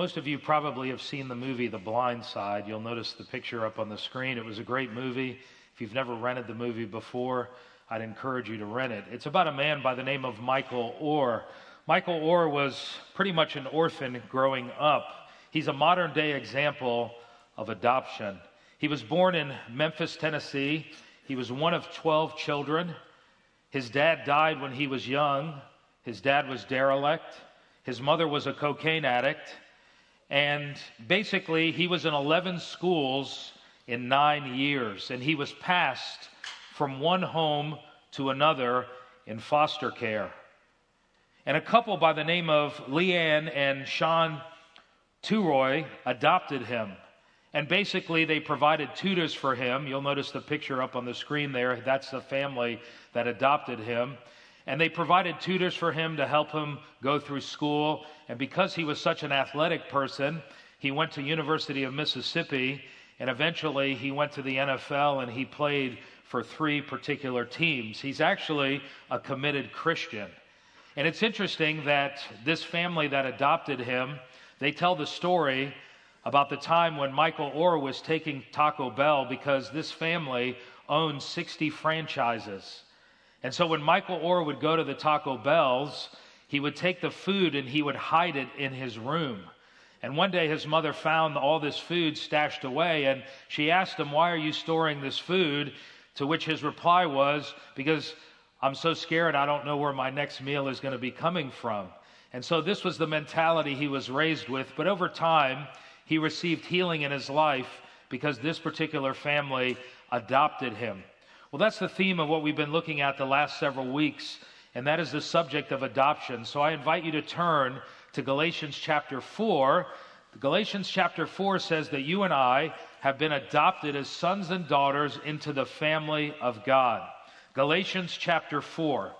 Most of you probably have seen the movie The Blind Side. You'll notice the picture up on the screen. It was a great movie. If you've never rented the movie before, I'd encourage you to rent it. It's about a man by the name of Michael Oher. Michael Oher was pretty much an orphan growing up. He's a modern day example of adoption. He was born in Memphis, Tennessee. He was one of 12 children. His dad died when he was young. His dad was derelict. His mother was a cocaine addict. And basically, he was in 11 schools in nine years. And he was passed from one home to another in foster care. And a couple by the name of Leigh Anne and Sean Tuohy adopted him. And basically, they provided tutors for him. You'll notice the picture up on the screen there. That's the family that adopted him. And they provided tutors for him to help him go through school. And because he was such an athletic person, he went to University of Mississippi and eventually he went to the NFL and he played for three particular teams. He's actually a committed Christian. And it's interesting that this family that adopted him, they tell the story about the time when Michael Oher was taking Taco Bell because this family owned 60 franchises. And so when Michael Oher would go to the Taco Bells, he would take the food and he would hide it in his room. And one day his mother found all this food stashed away and she asked him, Why are you storing this food? To which his reply was, Because I'm so scared I don't know where my next meal is going to be coming from. And so this was the mentality he was raised with. But over time, he received healing in his life because this particular family adopted him. Well, that's the theme of what we've been looking at the last several weeks, and that is the subject of adoption. So I invite you to turn to Galatians chapter 4. Galatians chapter 4 says that you and I have been adopted as sons and daughters into the family of God. Galatians chapter 4.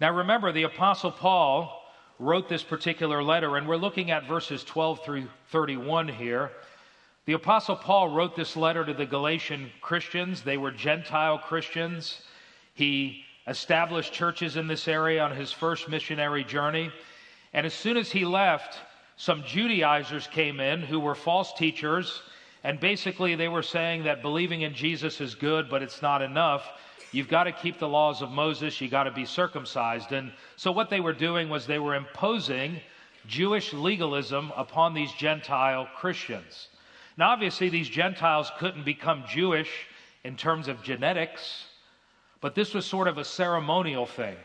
Now remember, the Apostle Paul wrote this particular letter, and we're looking at verses 12 through 31 here. The Apostle Paul wrote this letter to the Galatian Christians. They were Gentile Christians. He established churches in this area on his first missionary journey. And as soon as he left, some Judaizers came in who were false teachers. And basically, they were saying that believing in Jesus is good, but it's not enough. You've got to keep the laws of Moses, you've got to be circumcised. And so, what they were doing was they were imposing Jewish legalism upon these Gentile Christians. Now, obviously, these Gentiles couldn't become Jewish in terms of genetics, but this was sort of a ceremonial thing.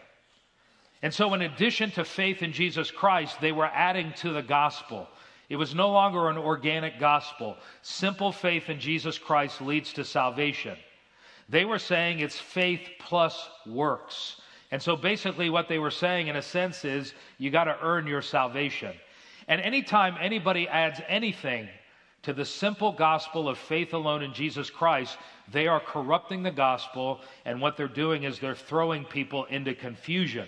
And so, in addition to faith in Jesus Christ, they were adding to the gospel. It was no longer an organic gospel. Simple faith in Jesus Christ leads to salvation. They were saying it's faith plus works. And so basically, what they were saying, in a sense, is you got to earn your salvation. And anytime anybody adds anything to the simple gospel of faith alone in Jesus Christ, they are corrupting the gospel, and what they're doing is they're throwing people into confusion.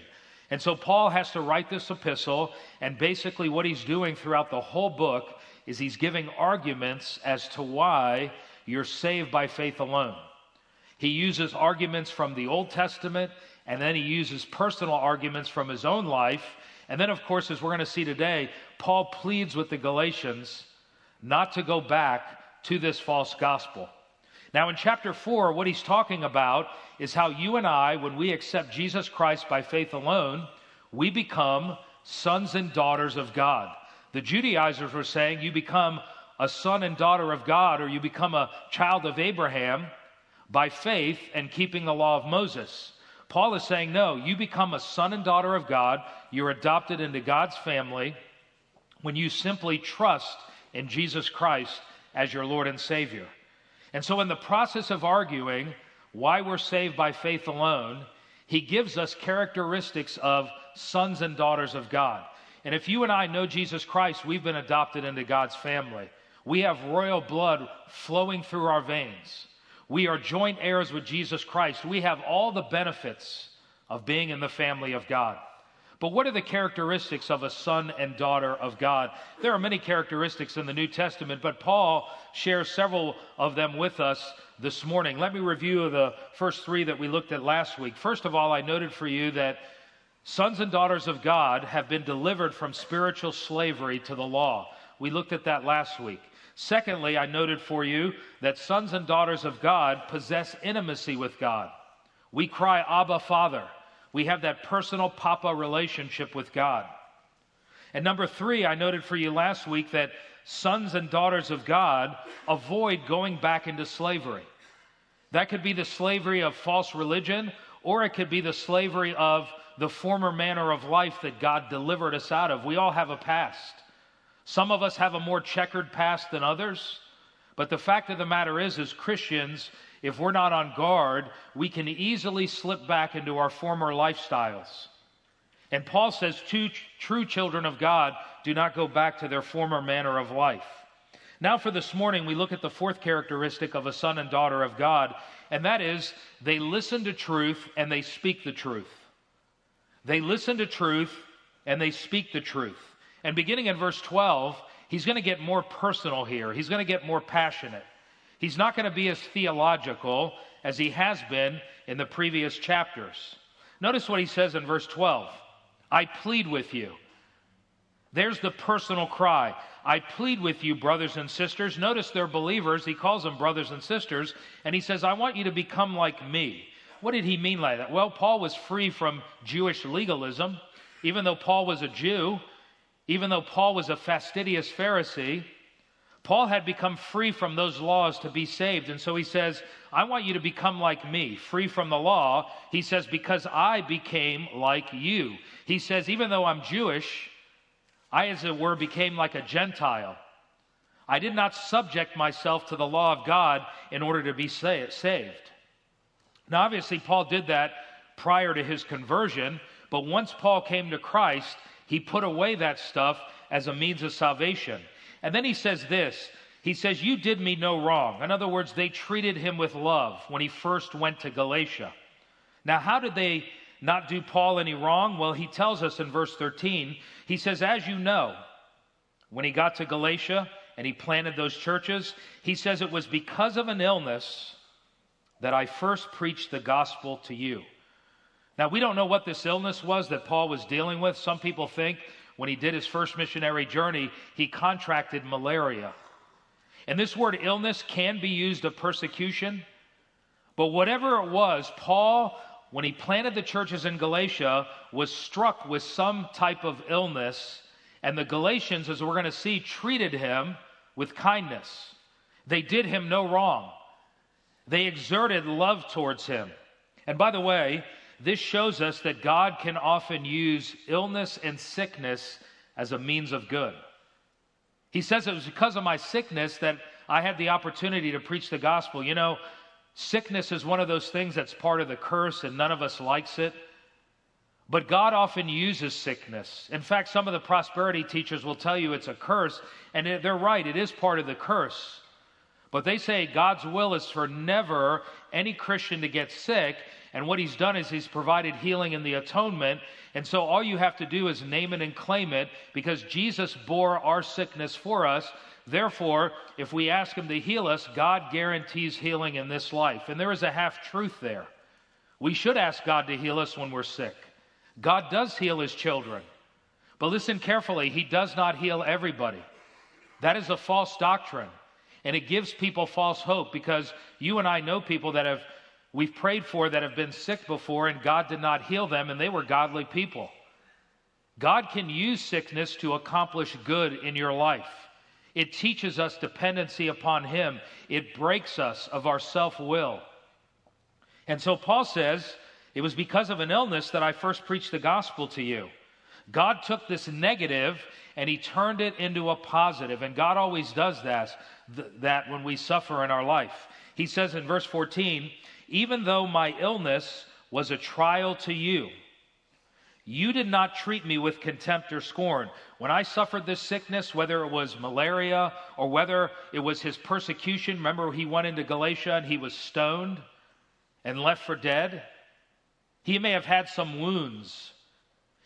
And so Paul has to write this epistle, and basically what he's doing throughout the whole book is he's giving arguments as to why you're saved by faith alone. He uses arguments from the Old Testament, and then he uses personal arguments from his own life. And then, of course, as we're going to see today, Paul pleads with the Galatians not to go back to this false gospel. Now, in chapter 4, what he's talking about is how you and I, when we accept Jesus Christ by faith alone, we become sons and daughters of God. The Judaizers were saying you become a son and daughter of God, or you become a child of Abraham by faith and keeping the law of Moses. Paul is saying, no, you become a son and daughter of God. You're adopted into God's family when you simply trust in Jesus Christ as your Lord and Savior. And so, in the process of arguing why we're saved by faith alone, he gives us characteristics of sons and daughters of God. And if you and I know Jesus Christ, we've been adopted into God's family. We have royal blood flowing through our veins. We are joint heirs with Jesus Christ. We have all the benefits of being in the family of God. But what are the characteristics of a son and daughter of God? There are many characteristics in the New Testament, but Paul shares several of them with us this morning. Let me review the first three that we looked at last week. First of all, I noted for you that Sons and daughters of God have been delivered from spiritual slavery to the law. We looked at that last week. Secondly, I noted for you that sons and daughters of God possess intimacy with God. We cry, Abba, Father. We have that personal Papa relationship with God. And number three, I noted for you last week that sons and daughters of God avoid going back into slavery. That could be the slavery of false religion, or it could be the slavery of the former manner of life that God delivered us out of. We all have a past. Some of us have a more checkered past than others. But the fact of the matter is, as Christians, if we're not on guard, we can easily slip back into our former lifestyles. And Paul says, two true children of God do not go back to their former manner of life. Now, for this morning, we look at the fourth characteristic of a son and daughter of God, and that is they listen to truth and they speak the truth. They listen to truth and they speak the truth. And beginning in verse 12, he's going to get more personal here. He's going to get more passionate. He's not going to be as theological as he has been in the previous chapters. Notice what he says in verse 12 I plead with you. There's the personal cry. I plead with you, brothers and sisters. Notice they're believers. He calls them brothers and sisters. And he says, I want you to become like me. What did he mean by that? Well, Paul was free from Jewish legalism. Even though Paul was a Jew, even though Paul was a fastidious Pharisee, Paul had become free from those laws to be saved. And so he says, I want you to become like me, free from the law. He says, because I became like you. He says, even though I'm Jewish, I, as it were, became like a Gentile. I did not subject myself to the law of God in order to be saved. Now, obviously, Paul did that prior to his conversion, but once Paul came to Christ, he put away that stuff as a means of salvation. And then he says this He says, You did me no wrong. In other words, they treated him with love when he first went to Galatia. Now, how did they not do Paul any wrong? Well, he tells us in verse 13, he says, As you know, when he got to Galatia and he planted those churches, he says, It was because of an illness that I first preached the gospel to you. Now, we don't know what this illness was that Paul was dealing with. Some people think when he did his first missionary journey, he contracted malaria. And this word illness can be used of persecution, but whatever it was, Paul when he planted the churches in Galatia, was struck with some type of illness, and the Galatians, as we're going to see, treated him with kindness. They did him no wrong, they exerted love towards him. And by the way, this shows us that God can often use illness and sickness as a means of good. He says it was because of my sickness that I had the opportunity to preach the gospel. You know, Sickness is one of those things that's part of the curse, and none of us likes it. But God often uses sickness. In fact, some of the prosperity teachers will tell you it's a curse, and they're right, it is part of the curse. But they say God's will is for never any Christian to get sick, and what he's done is he's provided healing in the atonement. And so all you have to do is name it and claim it because Jesus bore our sickness for us. Therefore, if we ask Him to heal us, God guarantees healing in this life. And there is a half truth there. We should ask God to heal us when we're sick. God does heal His children. But listen carefully, He does not heal everybody. That is a false doctrine. And it gives people false hope because you and I know people that have we've prayed for that have been sick before and God did not heal them and they were godly people. God can use sickness to accomplish good in your life. It teaches us dependency upon Him. It breaks us of our self will. And so Paul says, It was because of an illness that I first preached the gospel to you. God took this negative and He turned it into a positive. And God always does that, that when we suffer in our life. He says in verse 14, Even though my illness was a trial to you, you did not treat me with contempt or scorn. When I suffered this sickness, whether it was malaria or whether it was his persecution, remember he went into Galatia and he was stoned and left for dead? He may have had some wounds.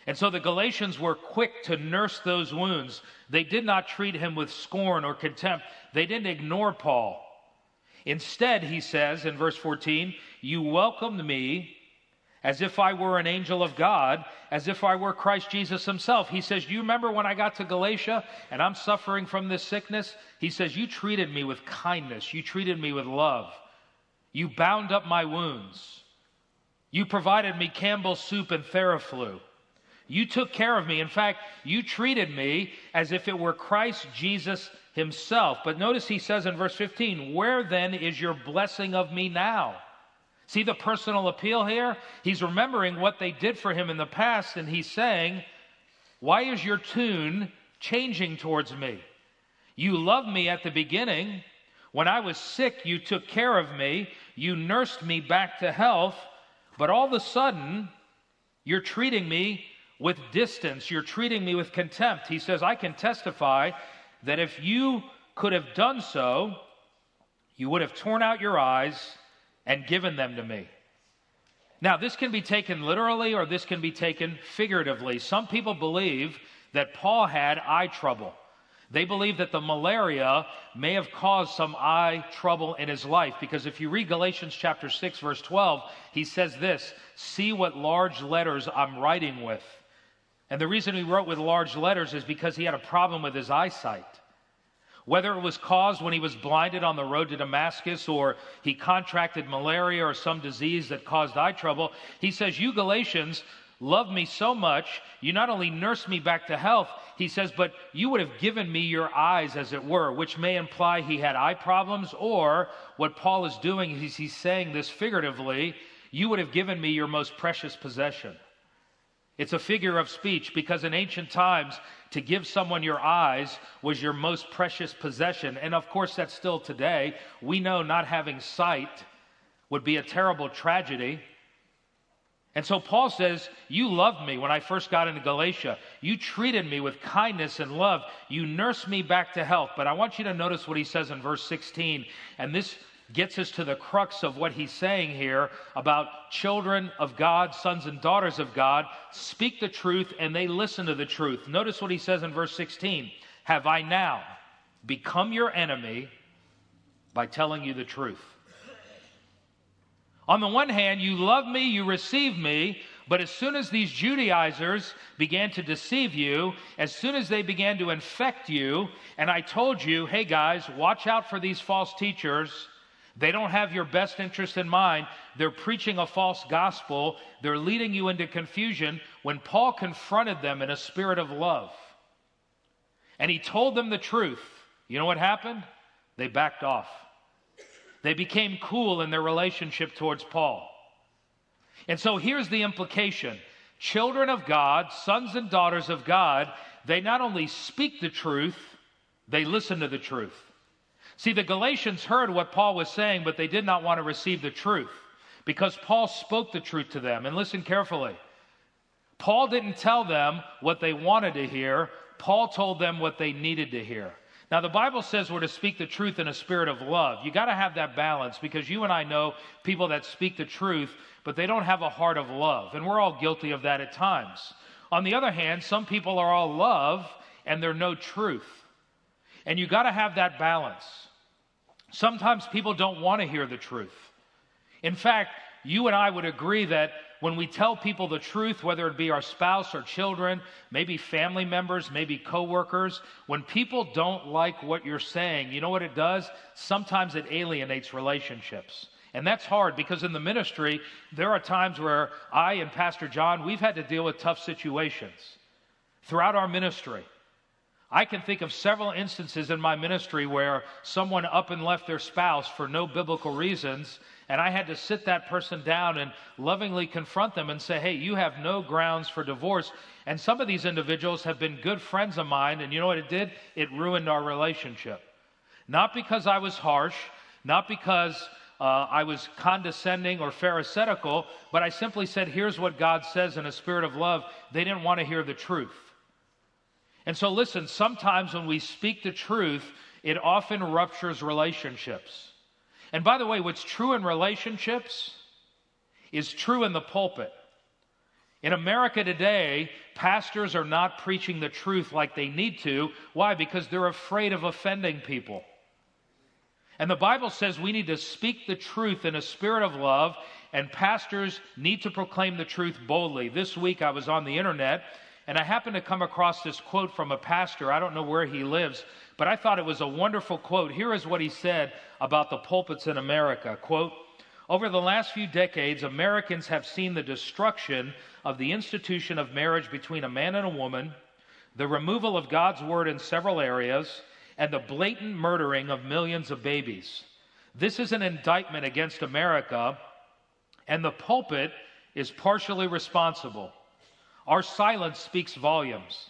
And so the Galatians were quick to nurse those wounds. They did not treat him with scorn or contempt, they didn't ignore Paul. Instead, he says in verse 14, You welcomed me as if I were an angel of God, as if I were Christ Jesus himself. He says, you remember when I got to Galatia and I'm suffering from this sickness? He says, You treated me with kindness, you treated me with love, you bound up my wounds, you provided me Campbell's soup and Theraflu. You took care of me. In fact, you treated me as if it were Christ Jesus himself. But notice he says in verse 15, Where then is your blessing of me now? See the personal appeal here? He's remembering what they did for him in the past, and he's saying, Why is your tune changing towards me? You loved me at the beginning. When I was sick, you took care of me. You nursed me back to health. But all of a sudden, you're treating me with distance. You're treating me with contempt. He says, I can testify that if you could have done so, you would have torn out your eyes and given them to me. Now, this can be taken literally or this can be taken figuratively. Some people believe that Paul had eye trouble. They believe that the malaria may have caused some eye trouble in his life because if you read Galatians chapter 6 verse 12, he says this, "See what large letters I'm writing with." And the reason he wrote with large letters is because he had a problem with his eyesight. Whether it was caused when he was blinded on the road to Damascus or he contracted malaria or some disease that caused eye trouble, he says, You Galatians love me so much, you not only nursed me back to health, he says, but you would have given me your eyes, as it were, which may imply he had eye problems, or what Paul is doing is he's saying this figuratively, you would have given me your most precious possession. It's a figure of speech because in ancient times, to give someone your eyes was your most precious possession. And of course, that's still today. We know not having sight would be a terrible tragedy. And so Paul says, You loved me when I first got into Galatia. You treated me with kindness and love. You nursed me back to health. But I want you to notice what he says in verse 16. And this gets us to the crux of what he's saying here about children of God, sons and daughters of God, speak the truth and they listen to the truth. Notice what he says in verse 16 Have I now become your enemy by telling you the truth? On the one hand, you love me, you receive me, but as soon as these Judaizers began to deceive you, as soon as they began to infect you, and I told you, hey guys, watch out for these false teachers, they don't have your best interest in mind. They're preaching a false gospel. They're leading you into confusion. When Paul confronted them in a spirit of love and he told them the truth, you know what happened? They backed off. They became cool in their relationship towards Paul. And so here's the implication children of God, sons and daughters of God, they not only speak the truth, they listen to the truth. See, the Galatians heard what Paul was saying, but they did not want to receive the truth because Paul spoke the truth to them. And listen carefully. Paul didn't tell them what they wanted to hear, Paul told them what they needed to hear. Now, the Bible says we're to speak the truth in a spirit of love. You got to have that balance because you and I know people that speak the truth, but they don't have a heart of love. And we're all guilty of that at times. On the other hand, some people are all love and they're no truth. And you got to have that balance. Sometimes people don't want to hear the truth. In fact, you and I would agree that when we tell people the truth, whether it be our spouse or children, maybe family members, maybe coworkers, when people don't like what you're saying, you know what it does? Sometimes it alienates relationships. And that's hard because in the ministry, there are times where I and Pastor John, we've had to deal with tough situations throughout our ministry. I can think of several instances in my ministry where someone up and left their spouse for no biblical reasons, and I had to sit that person down and lovingly confront them and say, hey, you have no grounds for divorce. And some of these individuals have been good friends of mine, and you know what it did? It ruined our relationship. Not because I was harsh, not because uh, I was condescending or pharisaical, but I simply said, here's what God says in a spirit of love. They didn't want to hear the truth. And so, listen, sometimes when we speak the truth, it often ruptures relationships. And by the way, what's true in relationships is true in the pulpit. In America today, pastors are not preaching the truth like they need to. Why? Because they're afraid of offending people. And the Bible says we need to speak the truth in a spirit of love, and pastors need to proclaim the truth boldly. This week I was on the internet and I happened to come across this quote from a pastor. I don't know where he lives, but I thought it was a wonderful quote. Here is what he said about the pulpits in America. Quote, over the last few decades, Americans have seen the destruction of the institution of marriage between a man and a woman, the removal of God's word in several areas, and the blatant murdering of millions of babies. This is an indictment against America, and the pulpit is partially responsible. Our silence speaks volumes.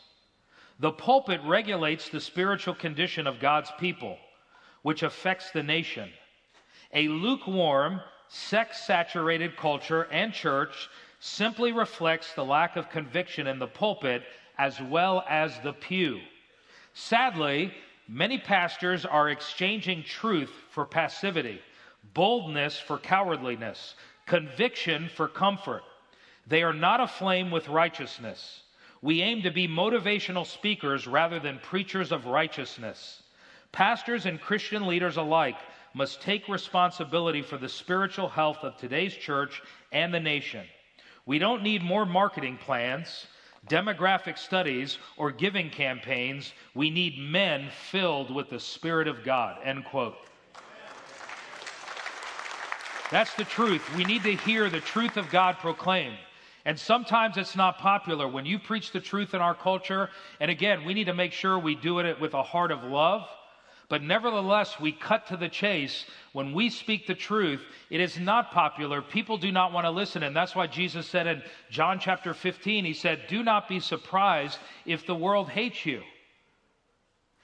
The pulpit regulates the spiritual condition of God's people, which affects the nation. A lukewarm, sex saturated culture and church simply reflects the lack of conviction in the pulpit as well as the pew. Sadly, many pastors are exchanging truth for passivity, boldness for cowardliness, conviction for comfort. They are not aflame with righteousness. We aim to be motivational speakers rather than preachers of righteousness. Pastors and Christian leaders alike must take responsibility for the spiritual health of today's church and the nation. We don't need more marketing plans, demographic studies, or giving campaigns. We need men filled with the Spirit of God. End quote. That's the truth. We need to hear the truth of God proclaimed. And sometimes it's not popular when you preach the truth in our culture. And again, we need to make sure we do it with a heart of love but nevertheless, we cut to the chase. When we speak the truth, it is not popular. People do not want to listen. And that's why Jesus said in John chapter 15, He said, Do not be surprised if the world hates you.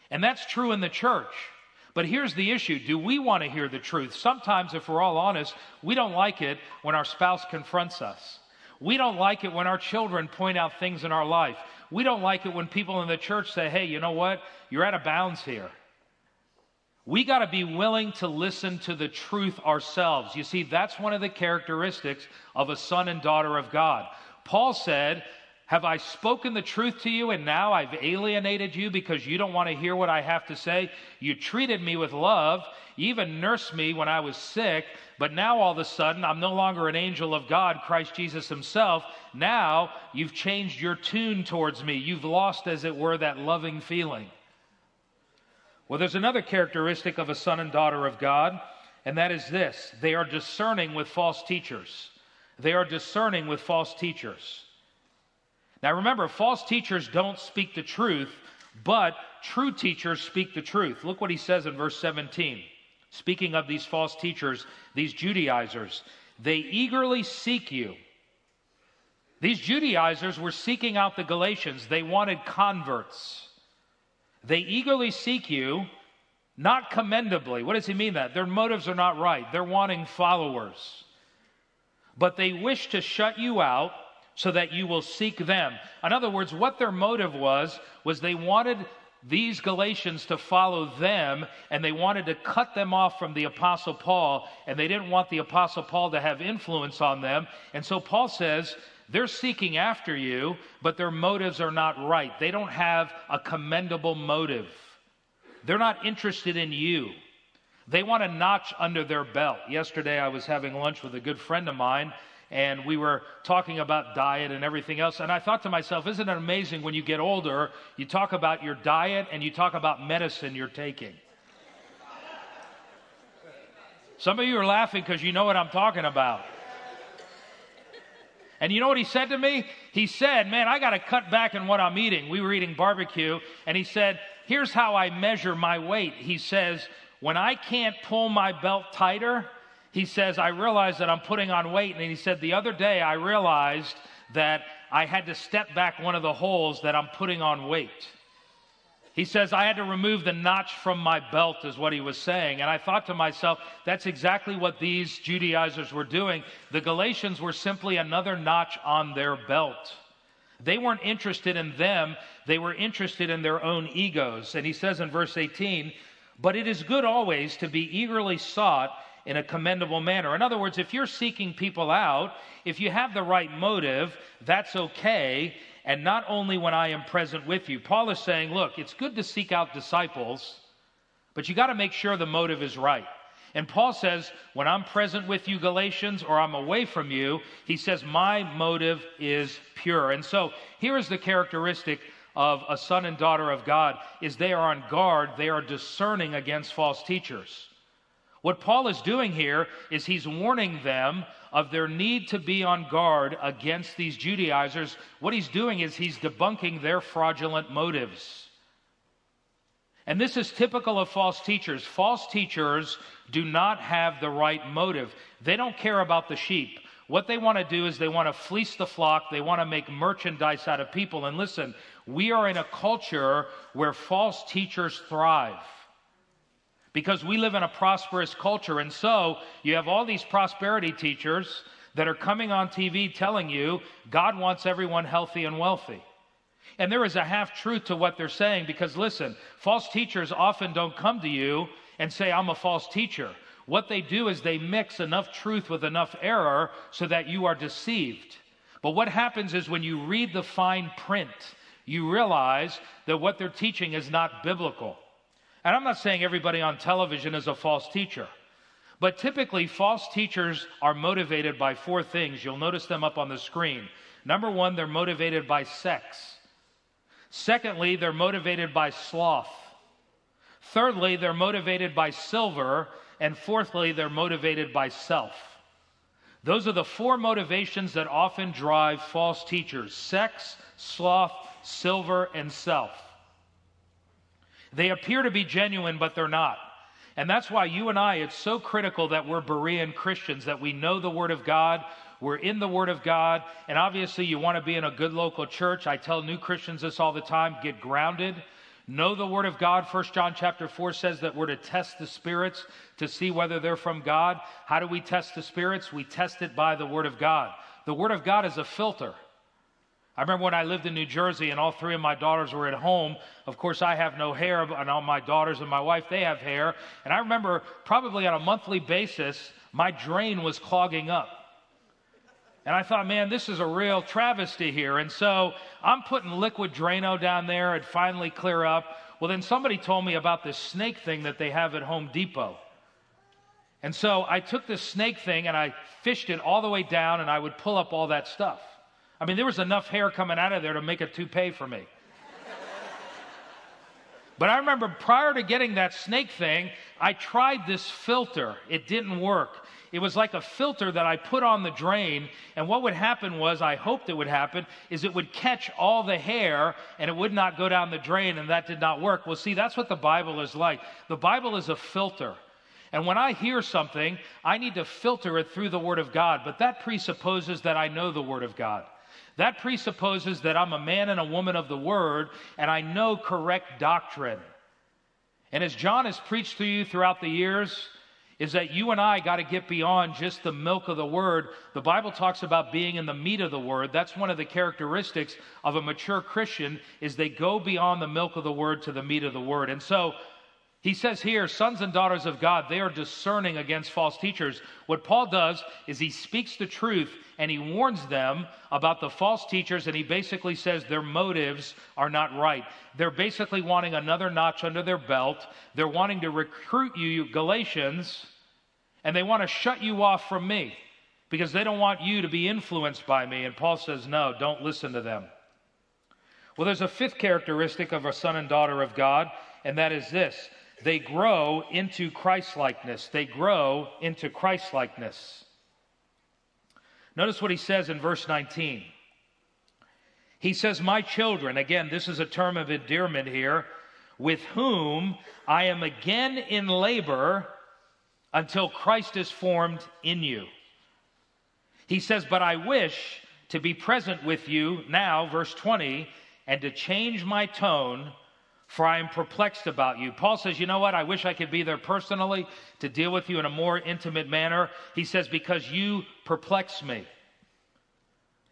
And that's true in the church. But here's the issue do we want to hear the truth? Sometimes, if we're all honest, we don't like it when our spouse confronts us. We don't like it when our children point out things in our life. We don't like it when people in the church say, hey, you know what? You're out of bounds here. We got to be willing to listen to the truth ourselves. You see, that's one of the characteristics of a son and daughter of God. Paul said, Have I spoken the truth to you and now I've alienated you because you don't want to hear what I have to say? You treated me with love, you even nursed me when I was sick, but now all of a sudden I'm no longer an angel of God, Christ Jesus Himself. Now you've changed your tune towards me. You've lost, as it were, that loving feeling. Well, there's another characteristic of a son and daughter of God, and that is this they are discerning with false teachers. They are discerning with false teachers. Now remember, false teachers don't speak the truth, but true teachers speak the truth. Look what he says in verse 17. Speaking of these false teachers, these Judaizers, they eagerly seek you. These Judaizers were seeking out the Galatians, they wanted converts. They eagerly seek you, not commendably. What does he mean that? Their motives are not right. They're wanting followers. But they wish to shut you out so that you will seek them. In other words, what their motive was, was they wanted these Galatians to follow them and they wanted to cut them off from the Apostle Paul, and they didn't want the Apostle Paul to have influence on them. And so Paul says, they're seeking after you, but their motives are not right. They don't have a commendable motive. They're not interested in you. They want a notch under their belt. Yesterday, I was having lunch with a good friend of mine, and we were talking about diet and everything else. And I thought to myself, isn't it amazing when you get older, you talk about your diet and you talk about medicine you're taking? Some of you are laughing because you know what I'm talking about. And you know what he said to me? He said, Man, I got to cut back in what I'm eating. We were eating barbecue, and he said, Here's how I measure my weight. He says, When I can't pull my belt tighter, he says, I realize that I'm putting on weight. And he said, The other day I realized that I had to step back one of the holes that I'm putting on weight. He says, I had to remove the notch from my belt, is what he was saying. And I thought to myself, that's exactly what these Judaizers were doing. The Galatians were simply another notch on their belt. They weren't interested in them, they were interested in their own egos. And he says in verse 18, But it is good always to be eagerly sought in a commendable manner. In other words, if you're seeking people out, if you have the right motive, that's okay and not only when I am present with you. Paul is saying, look, it's good to seek out disciples, but you got to make sure the motive is right. And Paul says, when I'm present with you, Galatians, or I'm away from you, he says, my motive is pure. And so here is the characteristic of a son and daughter of God is they are on guard, they are discerning against false teachers. What Paul is doing here is he's warning them of their need to be on guard against these Judaizers. What he's doing is he's debunking their fraudulent motives. And this is typical of false teachers. False teachers do not have the right motive. They don't care about the sheep. What they want to do is they want to fleece the flock, they want to make merchandise out of people. And listen, we are in a culture where false teachers thrive because we live in a prosperous culture. And so you have all these prosperity teachers that are coming on TV telling you God wants everyone healthy and wealthy. And there is a half truth to what they're saying because listen, false teachers often don't come to you and say, I'm a false teacher. What they do is they mix enough truth with enough error so that you are deceived. But what happens is when you read the fine print, you realize that what they're teaching is not biblical. And I'm not saying everybody on television is a false teacher. But typically, false teachers are motivated by four things. You'll notice them up on the screen. Number one, they're motivated by sex. Secondly, they're motivated by sloth. Thirdly, they're motivated by silver. And fourthly, they're motivated by self. Those are the four motivations that often drive false teachers sex, sloth, silver, and self. They appear to be genuine, but they're not. And that's why you and I, it's so critical that we're Berean Christians, that we know the Word of God, we're in the Word of God, and obviously you want to be in a good local church. I tell new Christians this all the time get grounded. Know the Word of God. First John chapter 4 says that we're to test the spirits to see whether they're from God. How do we test the spirits? We test it by the Word of God. The Word of God is a filter. I remember when I lived in New Jersey and all three of my daughters were at home. Of course, I have no hair, and all my daughters and my wife, they have hair. And I remember probably on a monthly basis, my drain was clogging up. And I thought, man, this is a real travesty here. And so I'm putting liquid Drano down there. It finally clear up. Well, then somebody told me about this snake thing that they have at Home Depot. And so I took this snake thing and I fished it all the way down and I would pull up all that stuff. I mean, there was enough hair coming out of there to make a toupee for me. but I remember prior to getting that snake thing, I tried this filter. It didn't work. It was like a filter that I put on the drain, and what would happen was, I hoped it would happen, is it would catch all the hair and it would not go down the drain, and that did not work. Well, see, that's what the Bible is like. The Bible is a filter. And when I hear something, I need to filter it through the Word of God, but that presupposes that I know the Word of God. That presupposes that I'm a man and a woman of the word and I know correct doctrine. And as John has preached to you throughout the years, is that you and I got to get beyond just the milk of the word. The Bible talks about being in the meat of the word. That's one of the characteristics of a mature Christian is they go beyond the milk of the word to the meat of the word. And so he says here, sons and daughters of God, they are discerning against false teachers. What Paul does is he speaks the truth and he warns them about the false teachers, and he basically says their motives are not right. They're basically wanting another notch under their belt. They're wanting to recruit you, Galatians, and they want to shut you off from me because they don't want you to be influenced by me. And Paul says, no, don't listen to them. Well, there's a fifth characteristic of a son and daughter of God, and that is this they grow into Christlikeness. They grow into Christlikeness. Notice what he says in verse 19. He says, My children, again, this is a term of endearment here, with whom I am again in labor until Christ is formed in you. He says, But I wish to be present with you now, verse 20, and to change my tone for I am perplexed about you. Paul says, You know what? I wish I could be there personally to deal with you in a more intimate manner. He says, Because you perplex me.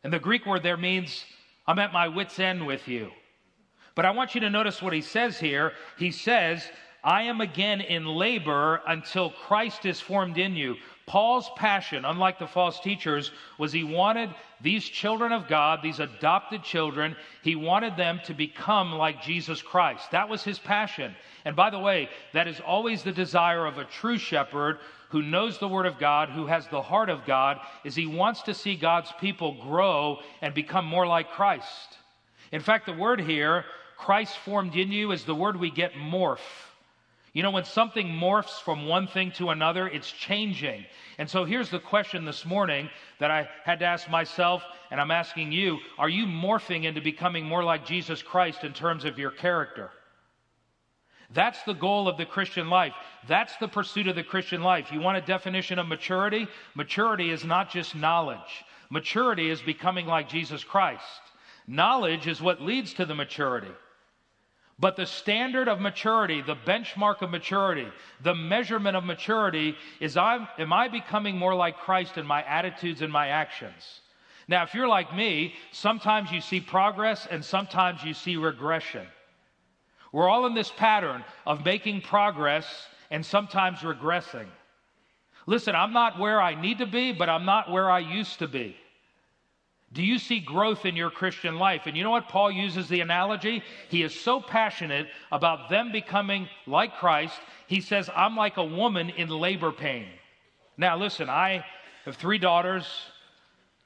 And the Greek word there means, I'm at my wits' end with you. But I want you to notice what he says here. He says, I am again in labor until Christ is formed in you. Paul's passion, unlike the false teachers, was he wanted these children of God, these adopted children, he wanted them to become like Jesus Christ. That was his passion. And by the way, that is always the desire of a true shepherd who knows the word of God, who has the heart of God, is he wants to see God's people grow and become more like Christ. In fact, the word here, Christ formed in you, is the word we get morph. You know, when something morphs from one thing to another, it's changing. And so here's the question this morning that I had to ask myself, and I'm asking you Are you morphing into becoming more like Jesus Christ in terms of your character? That's the goal of the Christian life. That's the pursuit of the Christian life. You want a definition of maturity? Maturity is not just knowledge, maturity is becoming like Jesus Christ. Knowledge is what leads to the maturity. But the standard of maturity, the benchmark of maturity, the measurement of maturity is I'm, am I becoming more like Christ in my attitudes and my actions? Now, if you're like me, sometimes you see progress and sometimes you see regression. We're all in this pattern of making progress and sometimes regressing. Listen, I'm not where I need to be, but I'm not where I used to be. Do you see growth in your Christian life? And you know what? Paul uses the analogy. He is so passionate about them becoming like Christ. He says, I'm like a woman in labor pain. Now, listen, I have three daughters.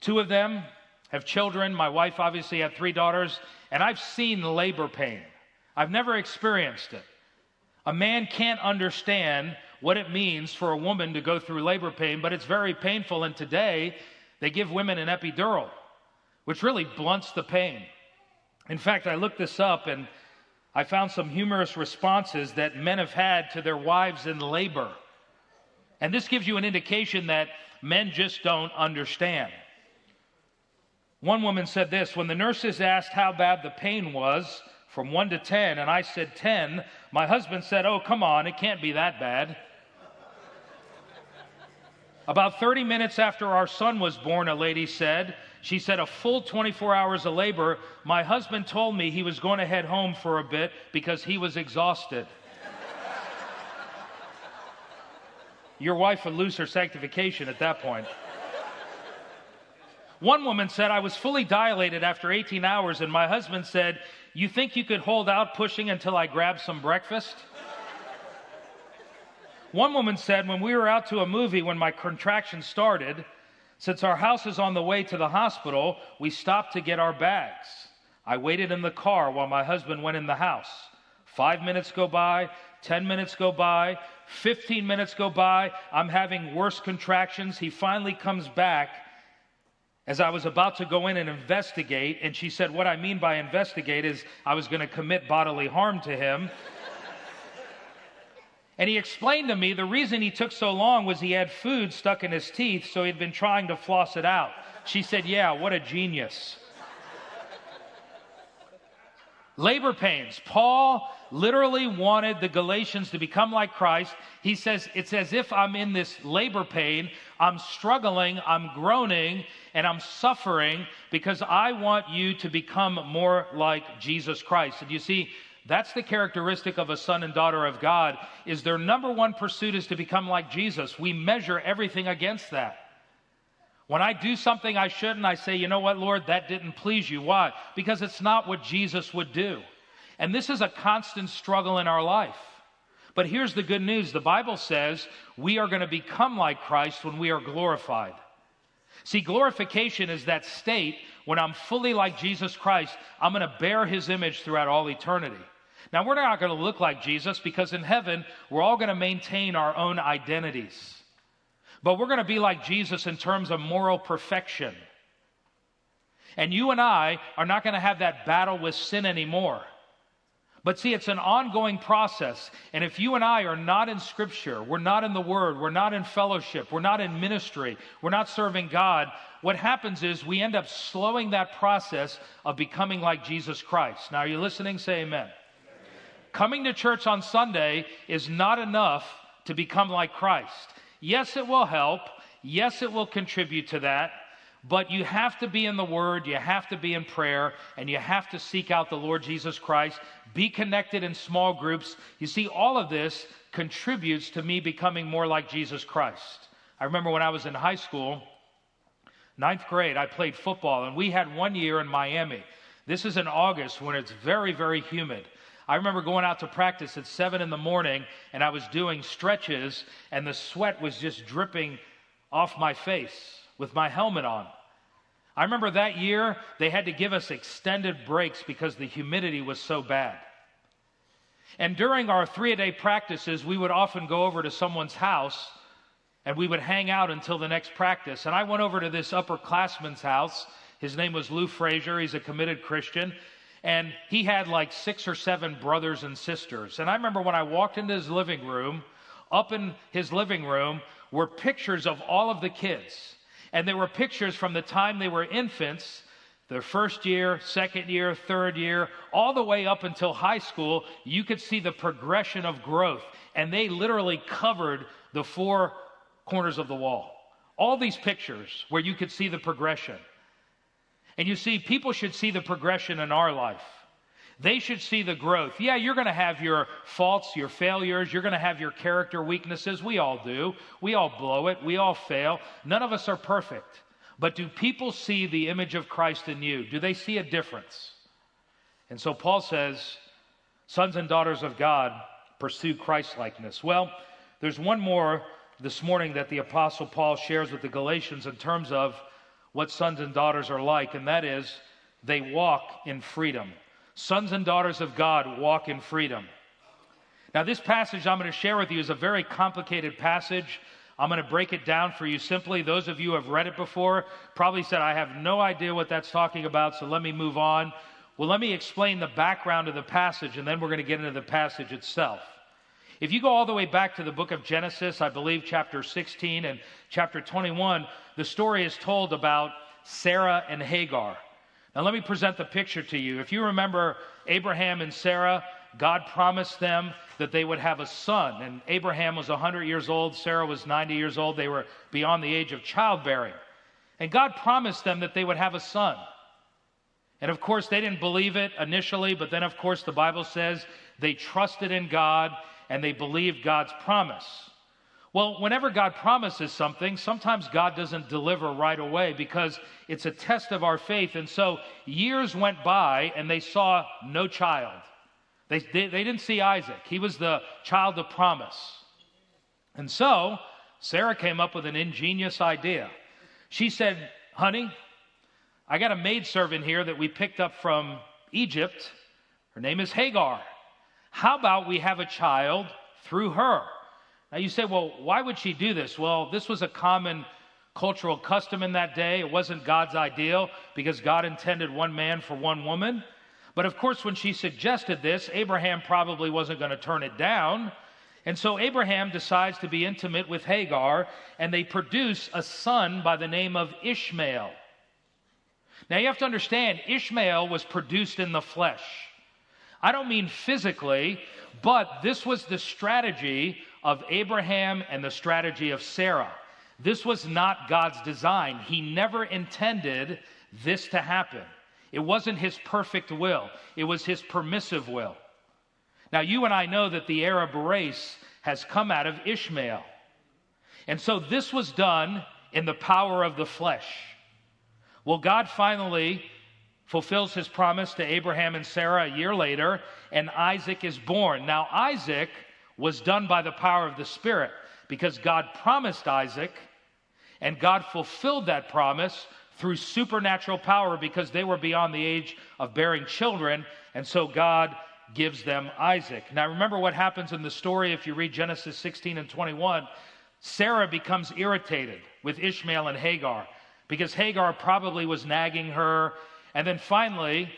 Two of them have children. My wife obviously had three daughters. And I've seen labor pain, I've never experienced it. A man can't understand what it means for a woman to go through labor pain, but it's very painful. And today, they give women an epidural which really blunts the pain. In fact, I looked this up and I found some humorous responses that men have had to their wives in labor. And this gives you an indication that men just don't understand. One woman said this When the nurses asked how bad the pain was, from 1 to 10, and I said 10, my husband said, Oh, come on, it can't be that bad. About 30 minutes after our son was born, a lady said, she said, a full 24 hours of labor. My husband told me he was going to head home for a bit because he was exhausted. Your wife would lose her sanctification at that point. One woman said, I was fully dilated after 18 hours, and my husband said, You think you could hold out pushing until I grab some breakfast? One woman said, When we were out to a movie when my contraction started, since our house is on the way to the hospital, we stopped to get our bags. I waited in the car while my husband went in the house. Five minutes go by, 10 minutes go by, 15 minutes go by. I'm having worse contractions. He finally comes back as I was about to go in and investigate. And she said, What I mean by investigate is I was going to commit bodily harm to him. And he explained to me the reason he took so long was he had food stuck in his teeth, so he'd been trying to floss it out. She said, Yeah, what a genius. Labor pains. Paul literally wanted the Galatians to become like Christ. He says, It's as if I'm in this labor pain. I'm struggling, I'm groaning, and I'm suffering because I want you to become more like Jesus Christ. And you see, that's the characteristic of a son and daughter of God is their number one pursuit is to become like Jesus. We measure everything against that. When I do something I shouldn't, I say, "You know what, Lord, that didn't please you." Why? Because it's not what Jesus would do. And this is a constant struggle in our life. But here's the good news. The Bible says we are going to become like Christ when we are glorified. See, glorification is that state when I'm fully like Jesus Christ, I'm going to bear his image throughout all eternity. Now, we're not going to look like Jesus because in heaven, we're all going to maintain our own identities. But we're going to be like Jesus in terms of moral perfection. And you and I are not going to have that battle with sin anymore. But see, it's an ongoing process. And if you and I are not in Scripture, we're not in the Word, we're not in fellowship, we're not in ministry, we're not serving God, what happens is we end up slowing that process of becoming like Jesus Christ. Now, are you listening? Say amen. Coming to church on Sunday is not enough to become like Christ. Yes, it will help. Yes, it will contribute to that. But you have to be in the Word, you have to be in prayer, and you have to seek out the Lord Jesus Christ. Be connected in small groups. You see, all of this contributes to me becoming more like Jesus Christ. I remember when I was in high school, ninth grade, I played football, and we had one year in Miami. This is in August when it's very, very humid. I remember going out to practice at 7 in the morning, and I was doing stretches, and the sweat was just dripping off my face with my helmet on. I remember that year they had to give us extended breaks because the humidity was so bad. And during our three a day practices, we would often go over to someone's house and we would hang out until the next practice. And I went over to this upperclassman's house. His name was Lou Frazier. He's a committed Christian. And he had like six or seven brothers and sisters. And I remember when I walked into his living room, up in his living room were pictures of all of the kids. And there were pictures from the time they were infants, their first year, second year, third year, all the way up until high school. You could see the progression of growth. And they literally covered the four corners of the wall. All these pictures where you could see the progression. And you see, people should see the progression in our life. They should see the growth. Yeah, you're going to have your faults, your failures. You're going to have your character weaknesses. We all do. We all blow it. We all fail. None of us are perfect. But do people see the image of Christ in you? Do they see a difference? And so Paul says, sons and daughters of God, pursue Christ likeness. Well, there's one more this morning that the Apostle Paul shares with the Galatians in terms of what sons and daughters are like, and that is they walk in freedom. Sons and daughters of God walk in freedom. Now, this passage I'm going to share with you is a very complicated passage. I'm going to break it down for you simply. Those of you who have read it before probably said, I have no idea what that's talking about, so let me move on. Well, let me explain the background of the passage, and then we're going to get into the passage itself. If you go all the way back to the book of Genesis, I believe chapter 16 and chapter 21, the story is told about Sarah and Hagar. Now, let me present the picture to you. If you remember Abraham and Sarah, God promised them that they would have a son. And Abraham was 100 years old, Sarah was 90 years old. They were beyond the age of childbearing. And God promised them that they would have a son. And of course, they didn't believe it initially, but then, of course, the Bible says they trusted in God and they believed God's promise. Well, whenever God promises something, sometimes God doesn't deliver right away because it's a test of our faith. And so years went by and they saw no child. They, they, they, didn't see Isaac. He was the child of promise. And so Sarah came up with an ingenious idea. She said, Honey, I got a maidservant here that we picked up from Egypt. Her name is Hagar. How about we have a child through her? Now you say, well, why would she do this? Well, this was a common cultural custom in that day. It wasn't God's ideal because God intended one man for one woman. But of course, when she suggested this, Abraham probably wasn't going to turn it down. And so Abraham decides to be intimate with Hagar, and they produce a son by the name of Ishmael. Now you have to understand, Ishmael was produced in the flesh. I don't mean physically, but this was the strategy of Abraham and the strategy of Sarah. This was not God's design. He never intended this to happen. It wasn't his perfect will, it was his permissive will. Now, you and I know that the Arab race has come out of Ishmael. And so this was done in the power of the flesh. Well, God finally fulfills his promise to Abraham and Sarah a year later, and Isaac is born. Now, Isaac was done by the power of the Spirit because God promised Isaac, and God fulfilled that promise through supernatural power because they were beyond the age of bearing children, and so God gives them Isaac. Now, remember what happens in the story if you read Genesis 16 and 21. Sarah becomes irritated with Ishmael and Hagar because Hagar probably was nagging her and then finally,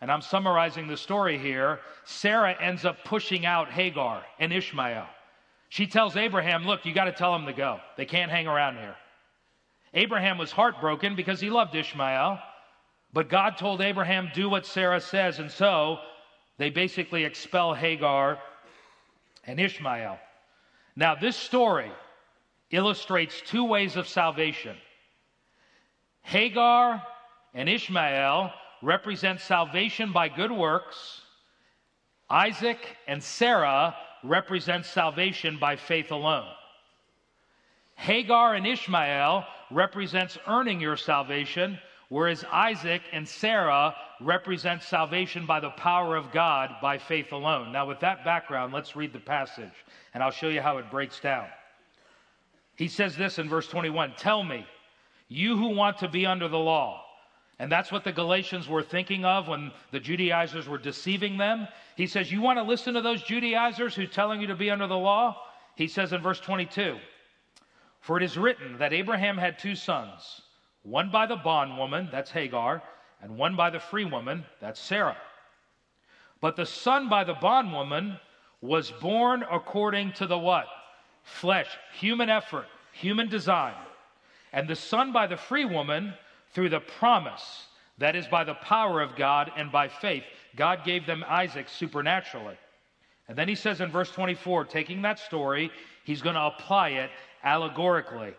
and I'm summarizing the story here, Sarah ends up pushing out Hagar and Ishmael. She tells Abraham, Look, you got to tell them to go. They can't hang around here. Abraham was heartbroken because he loved Ishmael, but God told Abraham, Do what Sarah says. And so they basically expel Hagar and Ishmael. Now, this story illustrates two ways of salvation Hagar and Ishmael represent salvation by good works. Isaac and Sarah represent salvation by faith alone. Hagar and Ishmael represents earning your salvation, whereas Isaac and Sarah represent salvation by the power of God by faith alone. Now, with that background, let's read the passage, and I'll show you how it breaks down. He says this in verse 21 Tell me, you who want to be under the law, and that's what the Galatians were thinking of when the Judaizers were deceiving them. He says, You want to listen to those Judaizers who are telling you to be under the law? He says in verse 22 For it is written that Abraham had two sons, one by the bondwoman, that's Hagar, and one by the free woman, that's Sarah. But the son by the bondwoman was born according to the what? Flesh, human effort, human design. And the son by the free woman through the promise, that is, by the power of God and by faith. God gave them Isaac supernaturally. And then he says in verse 24, taking that story, he's going to apply it allegorically.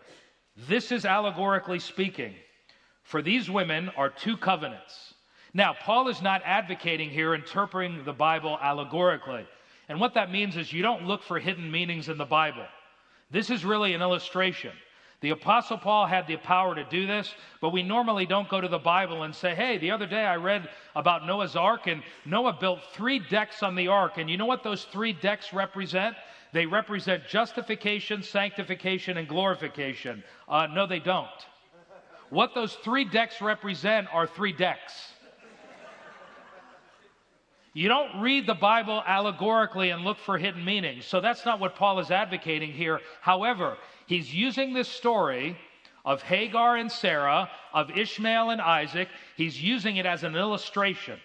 This is allegorically speaking. For these women are two covenants. Now, Paul is not advocating here interpreting the Bible allegorically. And what that means is you don't look for hidden meanings in the Bible. This is really an illustration. The Apostle Paul had the power to do this, but we normally don't go to the Bible and say, hey, the other day I read about Noah's ark, and Noah built three decks on the ark. And you know what those three decks represent? They represent justification, sanctification, and glorification. Uh, no, they don't. What those three decks represent are three decks. You don't read the Bible allegorically and look for hidden meanings. So that's not what Paul is advocating here. However, He's using this story of Hagar and Sarah, of Ishmael and Isaac, he's using it as an illustration.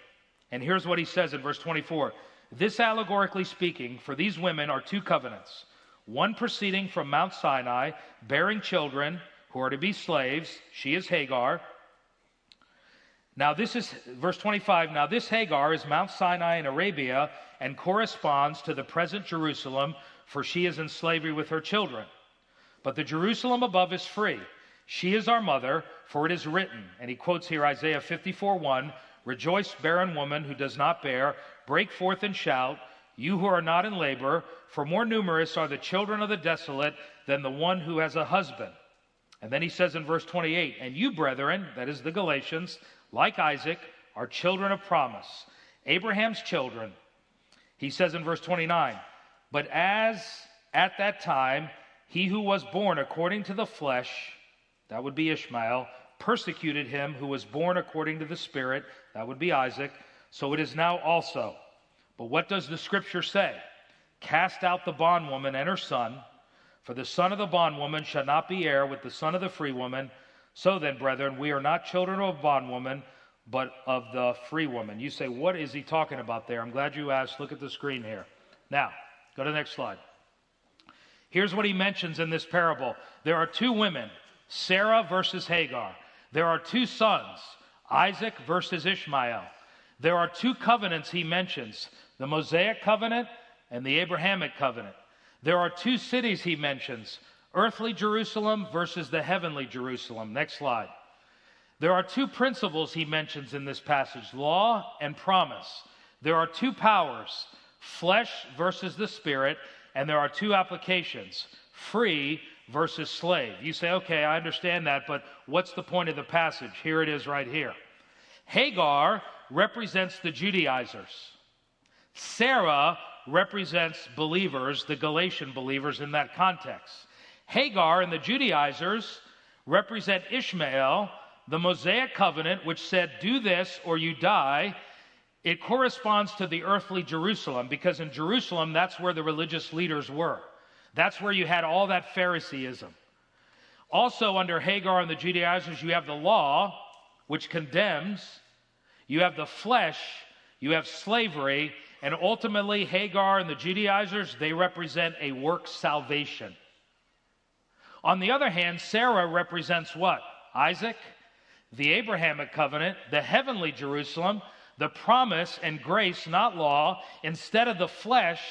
And here's what he says in verse 24 This, allegorically speaking, for these women are two covenants one proceeding from Mount Sinai, bearing children who are to be slaves. She is Hagar. Now, this is verse 25. Now, this Hagar is Mount Sinai in Arabia and corresponds to the present Jerusalem, for she is in slavery with her children. But the Jerusalem above is free. She is our mother, for it is written, and he quotes here Isaiah 54 1 Rejoice, barren woman who does not bear, break forth and shout, you who are not in labor, for more numerous are the children of the desolate than the one who has a husband. And then he says in verse 28 And you, brethren, that is the Galatians, like Isaac, are children of promise, Abraham's children. He says in verse 29 But as at that time he who was born according to the flesh, that would be Ishmael, persecuted him who was born according to the Spirit, that would be Isaac. So it is now also. But what does the scripture say? Cast out the bondwoman and her son, for the son of the bondwoman shall not be heir with the son of the free woman. So then, brethren, we are not children of a bondwoman, but of the free woman. You say, what is he talking about there? I'm glad you asked. Look at the screen here. Now, go to the next slide. Here's what he mentions in this parable there are two women, Sarah versus Hagar. There are two sons, Isaac versus Ishmael. There are two covenants he mentions the Mosaic covenant and the Abrahamic covenant. There are two cities he mentions earthly Jerusalem versus the heavenly Jerusalem. Next slide. There are two principles he mentions in this passage law and promise. There are two powers flesh versus the spirit, and there are two applications free versus slave. You say, okay, I understand that, but what's the point of the passage? Here it is right here. Hagar represents the Judaizers, Sarah represents believers, the Galatian believers in that context. Hagar and the Judaizers represent Ishmael, the Mosaic covenant, which said, Do this or you die it corresponds to the earthly Jerusalem because in Jerusalem, that's where the religious leaders were. That's where you had all that Phariseeism. Also, under Hagar and the Judaizers, you have the law, which condemns, you have the flesh, you have slavery, and ultimately, Hagar and the Judaizers, they represent a work salvation. On the other hand, Sarah represents what? Isaac, the Abrahamic covenant, the heavenly Jerusalem, the promise and grace, not law, instead of the flesh,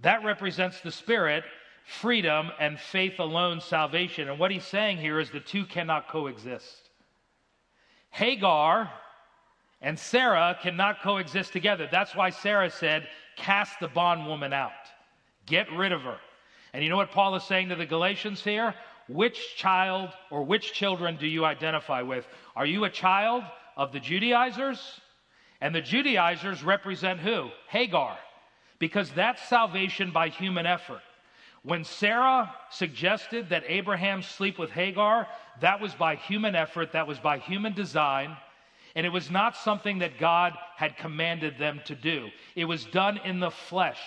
that represents the spirit, freedom, and faith alone salvation. And what he's saying here is the two cannot coexist. Hagar and Sarah cannot coexist together. That's why Sarah said, Cast the bondwoman out, get rid of her. And you know what Paul is saying to the Galatians here? Which child or which children do you identify with? Are you a child of the Judaizers? And the Judaizers represent who? Hagar, because that's salvation by human effort. When Sarah suggested that Abraham sleep with Hagar, that was by human effort, that was by human design, and it was not something that God had commanded them to do. It was done in the flesh.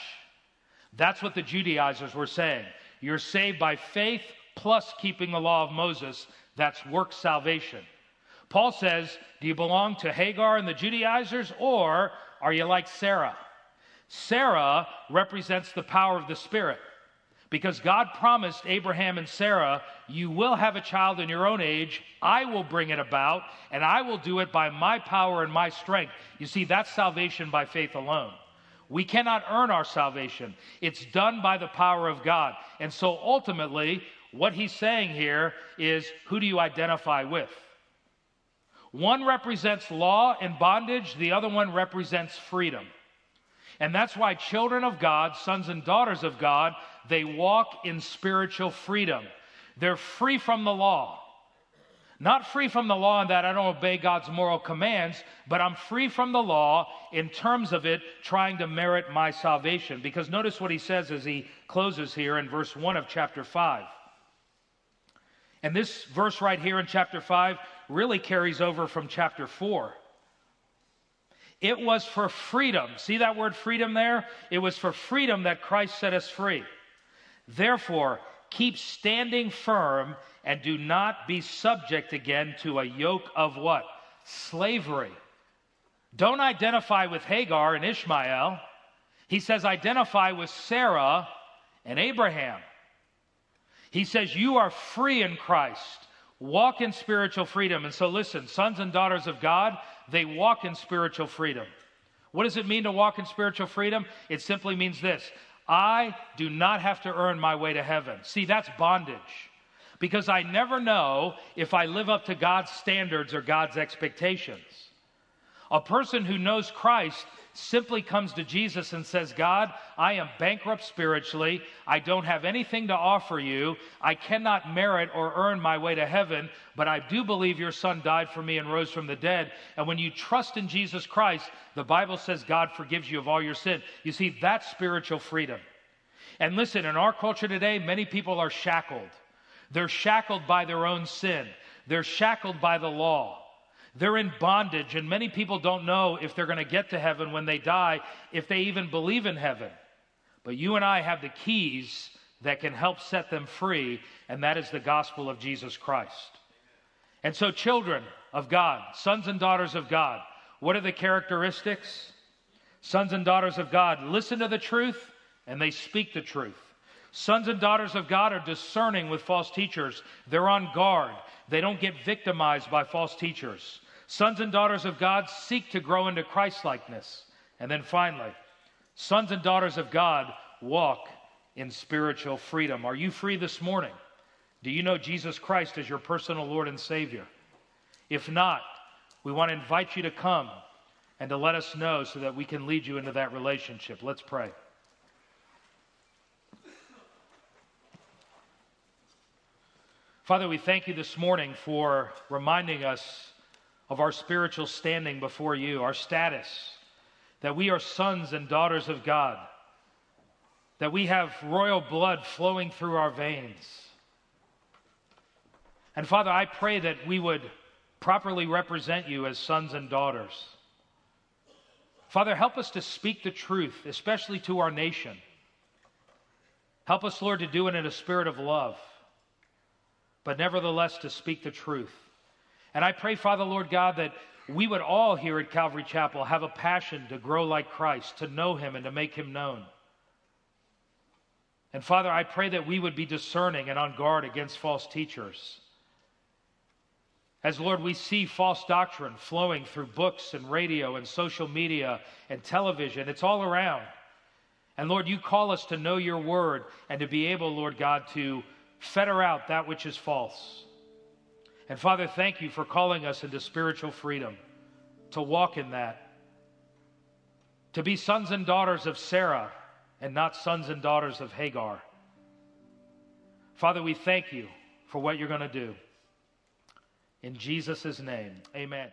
That's what the Judaizers were saying. You're saved by faith plus keeping the law of Moses. That's work salvation. Paul says, Do you belong to Hagar and the Judaizers, or are you like Sarah? Sarah represents the power of the Spirit. Because God promised Abraham and Sarah, You will have a child in your own age. I will bring it about, and I will do it by my power and my strength. You see, that's salvation by faith alone. We cannot earn our salvation, it's done by the power of God. And so ultimately, what he's saying here is who do you identify with? One represents law and bondage, the other one represents freedom. And that's why children of God, sons and daughters of God, they walk in spiritual freedom. They're free from the law. Not free from the law in that I don't obey God's moral commands, but I'm free from the law in terms of it trying to merit my salvation. Because notice what he says as he closes here in verse 1 of chapter 5. And this verse right here in chapter 5 really carries over from chapter 4. It was for freedom. See that word freedom there? It was for freedom that Christ set us free. Therefore, keep standing firm and do not be subject again to a yoke of what? Slavery. Don't identify with Hagar and Ishmael. He says, identify with Sarah and Abraham. He says, You are free in Christ. Walk in spiritual freedom. And so, listen, sons and daughters of God, they walk in spiritual freedom. What does it mean to walk in spiritual freedom? It simply means this I do not have to earn my way to heaven. See, that's bondage. Because I never know if I live up to God's standards or God's expectations. A person who knows Christ simply comes to Jesus and says, God, I am bankrupt spiritually. I don't have anything to offer you. I cannot merit or earn my way to heaven, but I do believe your son died for me and rose from the dead. And when you trust in Jesus Christ, the Bible says God forgives you of all your sin. You see, that's spiritual freedom. And listen, in our culture today, many people are shackled. They're shackled by their own sin. They're shackled by the law. They're in bondage, and many people don't know if they're going to get to heaven when they die, if they even believe in heaven. But you and I have the keys that can help set them free, and that is the gospel of Jesus Christ. And so, children of God, sons and daughters of God, what are the characteristics? Sons and daughters of God listen to the truth and they speak the truth. Sons and daughters of God are discerning with false teachers. They're on guard. They don't get victimized by false teachers. Sons and daughters of God seek to grow into Christlikeness. And then finally, sons and daughters of God walk in spiritual freedom. Are you free this morning? Do you know Jesus Christ as your personal Lord and Savior? If not, we want to invite you to come and to let us know so that we can lead you into that relationship. Let's pray. Father, we thank you this morning for reminding us of our spiritual standing before you, our status, that we are sons and daughters of God, that we have royal blood flowing through our veins. And Father, I pray that we would properly represent you as sons and daughters. Father, help us to speak the truth, especially to our nation. Help us, Lord, to do it in a spirit of love but nevertheless to speak the truth. And I pray, Father, Lord God, that we would all here at Calvary Chapel have a passion to grow like Christ, to know Him and to make Him known. And Father, I pray that we would be discerning and on guard against false teachers. As Lord, we see false doctrine flowing through books and radio and social media and television, it's all around. And Lord, you call us to know your word and to be able, Lord God, to fetter out that which is false. And Father, thank you for calling us into spiritual freedom, to walk in that, to be sons and daughters of Sarah and not sons and daughters of Hagar. Father, we thank you for what you're going to do. In Jesus' name, amen.